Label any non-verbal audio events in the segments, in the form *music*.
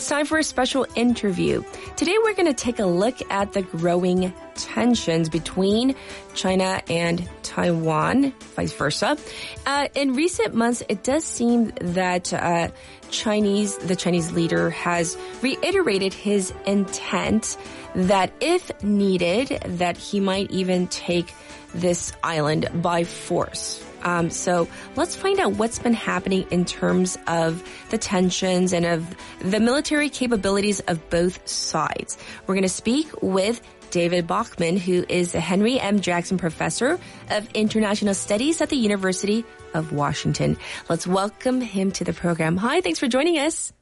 It's time for a special interview. Today we're going to take a look at the growing tensions between China and Taiwan, vice versa. Uh, in recent months, it does seem that uh, Chinese, the Chinese leader has reiterated his intent that if needed, that he might even take this island by force. Um, so let's find out what's been happening in terms of the tensions and of the military capabilities of both sides. We're going to speak with David Bachman, who is a Henry M. Jackson Professor of International Studies at the University of Washington. Let's welcome him to the program. Hi, thanks for joining us.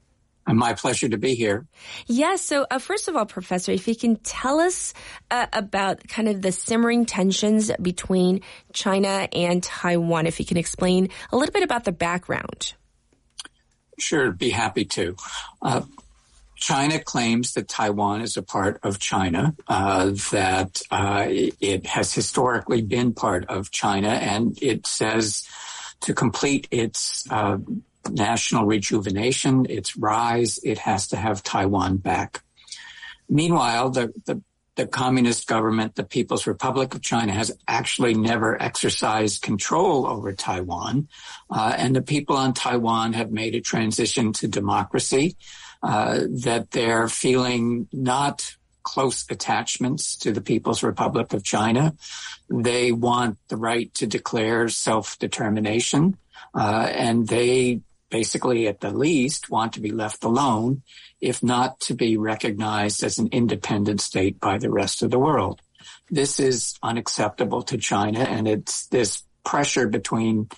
*laughs* My pleasure to be here. Yes. Yeah, so, uh, first of all, Professor, if you can tell us uh, about kind of the simmering tensions between China and Taiwan, if you can explain a little bit about the background. Sure, be happy to. Uh, China claims that Taiwan is a part of China, uh, that uh, it has historically been part of China, and it says to complete its uh, national rejuvenation, its rise, it has to have Taiwan back. Meanwhile, the, the, the communist government, the People's Republic of China, has actually never exercised control over Taiwan. Uh, and the people on Taiwan have made a transition to democracy, uh, that they're feeling not close attachments to the People's Republic of China. They want the right to declare self-determination, uh, and they basically at the least want to be left alone, if not to be recognized as an independent state by the rest of the world. This is unacceptable to China and it's this pressure between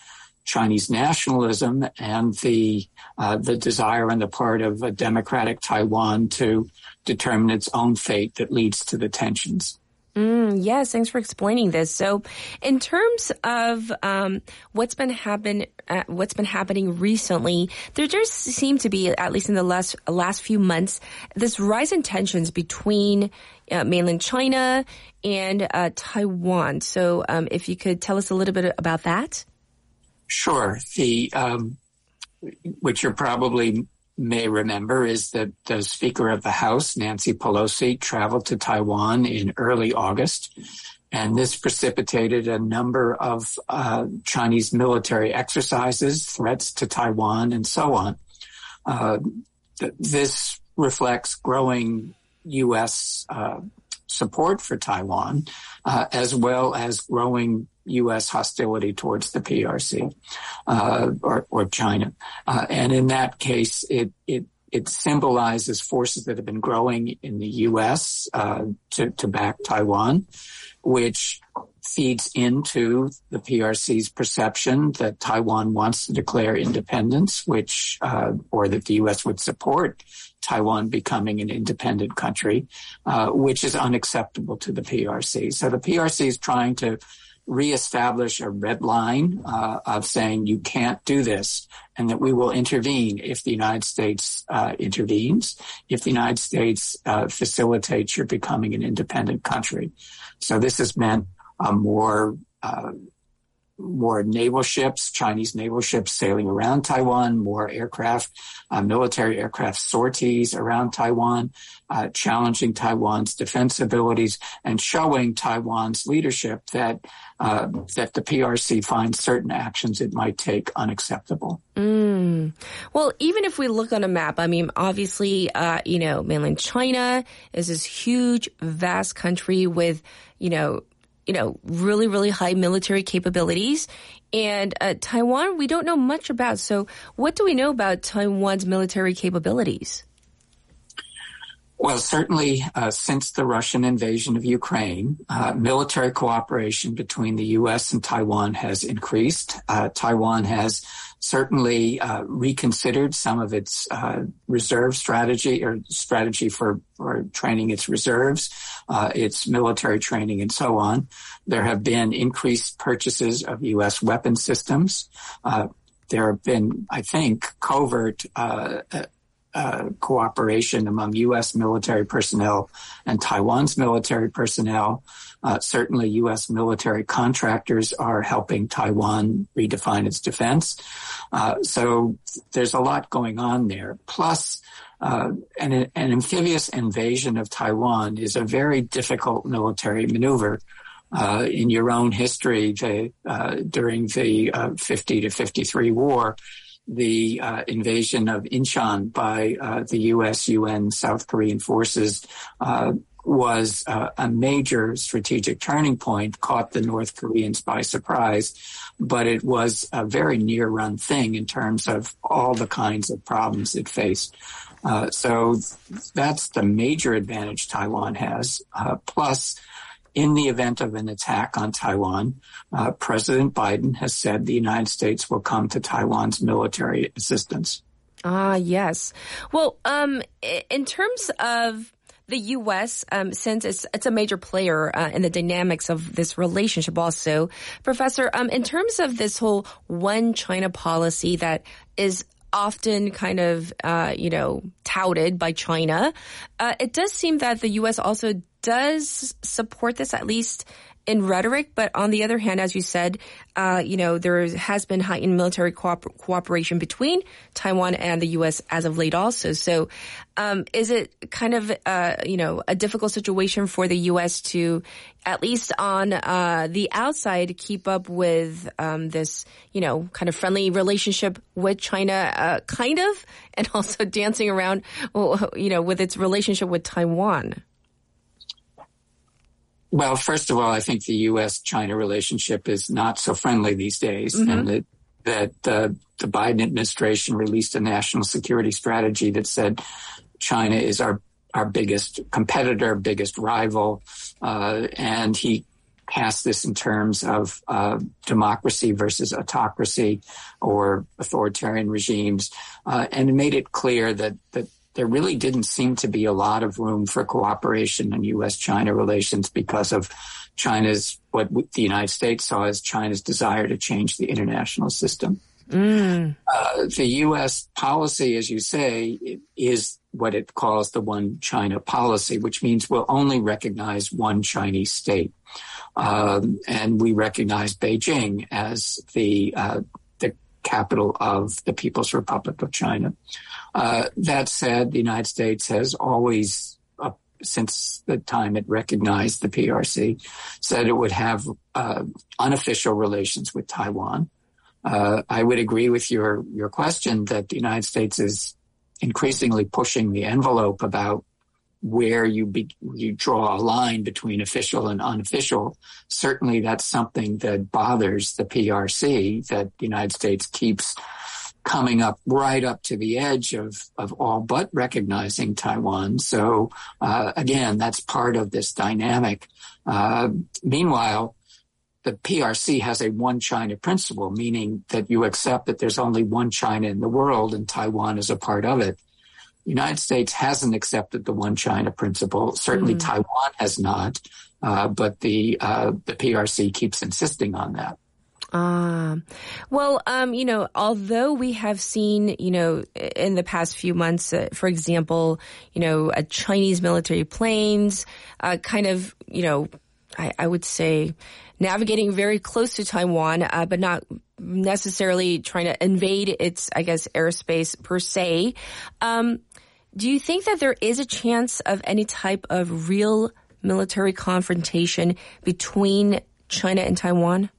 Chinese nationalism and the uh, the desire on the part of a democratic Taiwan to determine its own fate that leads to the tensions. Mm, yes, thanks for explaining this. So, in terms of um, what's been happen, uh, what's been happening recently, there just seem to be, at least in the last last few months, this rise in tensions between uh, mainland China and uh, Taiwan. So, um, if you could tell us a little bit about that. Sure. The um, which you're probably may remember is that the Speaker of the House, Nancy Pelosi, traveled to Taiwan in early August. And this precipitated a number of uh, Chinese military exercises, threats to Taiwan, and so on. Uh, th- this reflects growing U.S. Uh, support for Taiwan, uh, as well as growing U.S. hostility towards the PRC uh, or, or, China. Uh, and in that case, it, it it symbolizes forces that have been growing in the U.S. Uh, to, to back Taiwan, which feeds into the PRC's perception that Taiwan wants to declare independence, which uh, or that the U.S. would support Taiwan becoming an independent country, uh, which is unacceptable to the PRC. So the PRC is trying to reestablish a red line uh, of saying you can't do this and that we will intervene if the United States uh, intervenes, if the United States uh, facilitates your becoming an independent country. So this has meant a more uh, more naval ships, Chinese naval ships sailing around Taiwan, more aircraft, uh, military aircraft sorties around Taiwan, uh, challenging Taiwan's defense abilities and showing Taiwan's leadership that uh, that the PRC finds certain actions it might take unacceptable. Mm. Well, even if we look on a map, I mean, obviously, uh, you know, mainland China is this huge, vast country with, you know, you know, really, really high military capabilities. And uh, Taiwan, we don't know much about. So, what do we know about Taiwan's military capabilities? Well, certainly uh, since the Russian invasion of Ukraine, uh, military cooperation between the U.S. and Taiwan has increased. Uh, Taiwan has certainly uh, reconsidered some of its uh, reserve strategy or strategy for, for training its reserves, uh, its military training, and so on. There have been increased purchases of U.S. weapon systems. there have been, I think, covert uh, cooperation among U.S. military personnel and Taiwan's military personnel. Uh, certainly, U.S. military contractors are helping Taiwan redefine its defense. Uh, so there's a lot going on there. Plus, Uh, and an, amphibious invasion of Taiwan is a very difficult military maneuver. Uh, in your own history, the, uh, during the uh, 50 to 53 war, the uh, invasion of Incheon by uh, the U.S., UN, South Korean forces was uh, a major strategic turning point, caught the North Koreans by surprise, but it was a very near run thing in terms of all the kinds of problems it faced. Uh, so that's the major advantage Taiwan has. Uh, plus, in the event of an attack on Taiwan, uh, President Biden has said the United States will come to Taiwan's military assistance. Ah, yes. Well, um, in terms of the U.S., um, since it's it's a major player uh, in the dynamics of this relationship, also, Professor, um, in terms of this whole one China policy that is often kind of, uh, you know, touted by China, uh, it does seem that the U.S. also does support this, at least in rhetoric, but on the other hand, as you said, uh, you know, there has been heightened military cooper- cooperation between Taiwan and the U.S. as of late also. So, um, is it kind of, uh, you know, a difficult situation for the U.S. to, at least on uh, the outside, keep up with um, this, you know, kind of friendly relationship with China, uh, kind of, *laughs* and also dancing around, you know, with its relationship with Taiwan? Well, first of all, I think the U.S.-China relationship is not so friendly these days, mm-hmm. and that that uh, the Biden administration released a national security strategy that said China is our our biggest competitor, biggest rival, uh, and he cast this in terms of uh, democracy versus autocracy or authoritarian regimes, uh, and made it clear that that there really didn't seem to be a lot of room for cooperation in U.S.-China relations because of China's, what the United States saw as China's desire to change the international system. Mm. Uh, the U.S. policy, as you say, is what it calls the one China policy, which means we'll only recognize one Chinese state. Um, and we recognize Beijing as the uh, capital of the People's Republic of China. Uh, that said, the United States has always, uh, since the time it recognized the PRC, said it would have uh, unofficial relations with Taiwan. Uh, I would agree with your your question that the United States is increasingly pushing the envelope about where you be, you draw a line between official and unofficial. Certainly, that's something that bothers the PRC. That the United States keeps coming up right up to the edge of of all but recognizing Taiwan. So uh, again, that's part of this dynamic. Uh, meanwhile. The PRC has a one China principle, meaning that you accept that there's only one China in the world and Taiwan is a part of it. United States hasn't accepted the one China principle. Certainly, mm. Taiwan has not, uh, but the uh, the PRC keeps insisting on that. Ah, well, um, you know, although we have seen, you know, in the past few months, uh, for example, you know, a Chinese military planes, uh, kind of, you know, I, I, would say navigating very close to Taiwan, uh, but not necessarily trying to invade its, I guess, airspace per se. Um, do you think that there is a chance of any type of real military confrontation between China and Taiwan?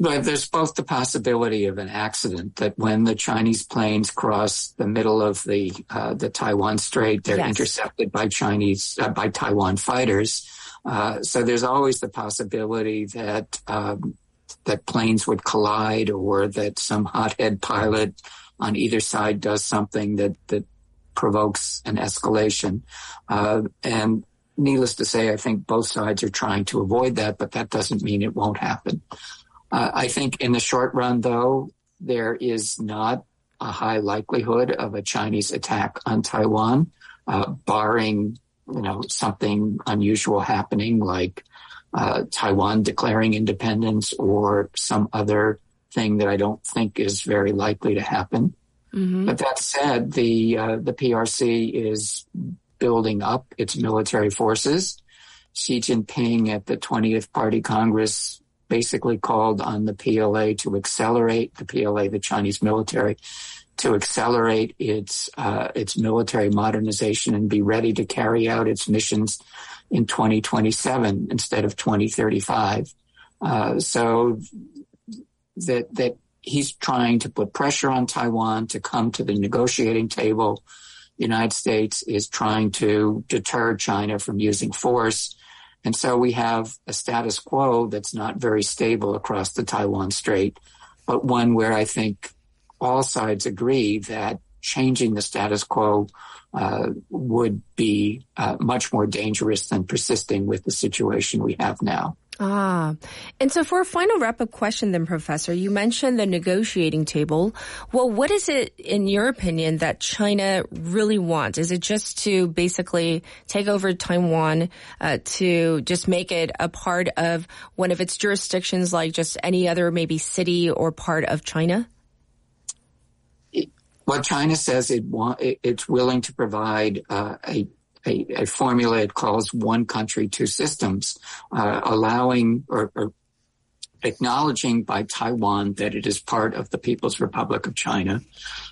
But there's both the possibility of an accident that when the Chinese planes cross the middle of the uh, the Taiwan Strait, they're yes. intercepted by Chinese uh, by Taiwan fighters. Uh, so there's always the possibility that um, that planes would collide, or that some hothead pilot on either side does something that that provokes an escalation. Uh, and needless to say, I think both sides are trying to avoid that, but that doesn't mean it won't happen. Uh, I think in the short run, though, there is not a high likelihood of a Chinese attack on Taiwan, uh, barring you know something unusual happening like uh, Taiwan declaring independence or some other thing that I don't think is very likely to happen. Mm-hmm. But that said, the uh, the PRC is building up its military forces. Xi Jinping at the 20th Party Congress basically called on the PLA to accelerate the PLA, the Chinese military, to accelerate its uh, its military modernization and be ready to carry out its missions in 2027 instead of 2035. Uh, so that that he's trying to put pressure on Taiwan to come to the negotiating table. The United States is trying to deter China from using force. And so we have a status quo that's not very stable across the Taiwan Strait, but one where I think all sides agree that changing the status quo uh, would be uh, much more dangerous than persisting with the situation we have now. Ah, and so for a final wrap up question, then, Professor, you mentioned the negotiating table. Well, what is it, in your opinion, that China really wants? Is it just to basically take over Taiwan, uh, to just make it a part of one of its jurisdictions, like just any other maybe city or part of China? Well, China says it want, it's willing to provide uh, a a, a, formula it calls one country, two systems, uh, allowing or, or, acknowledging by Taiwan that it is part of the People's Republic of China,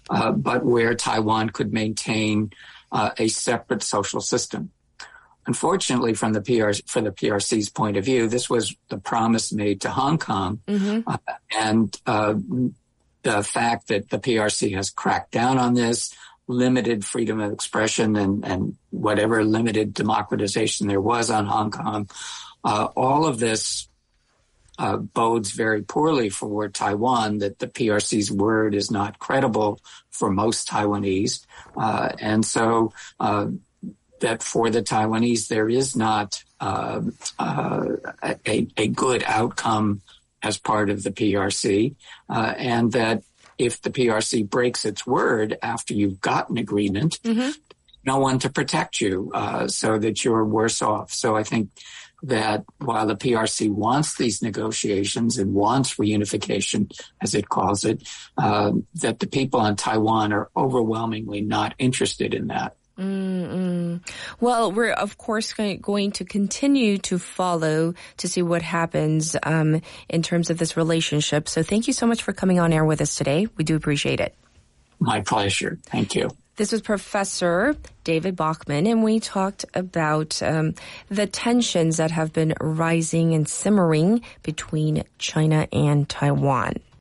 uh, but where Taiwan could maintain uh, a separate social system. Unfortunately, from the PR, for the PRC's point of view, this was the promise made to Hong Kong, mm-hmm. Uh, and uh, the fact that the PRC has cracked down on this limited freedom of expression and, and whatever limited democratization there was on Hong Kong. Uh, all of this uh, bodes very poorly for Taiwan that the PRC's word is not credible for most Taiwanese. Uh, and so uh, that for the Taiwanese, there is not uh, uh, a, a, good outcome as part of the PRC, and that if the PRC breaks its word after you've got an agreement, mm-hmm. no one to protect you, uh, so that you're worse off. So I think that while the PRC wants these negotiations and wants reunification, as it calls it, uh, that the people on Taiwan are overwhelmingly not interested in that. Mm-mm. Well, we're of course going to continue to follow to see what happens um, in terms of this relationship. So thank you so much for coming on air with us today. We do appreciate it. My pleasure. Thank you. This was Professor David Bachman, and we talked about um, the tensions that have been rising and simmering between China and Taiwan.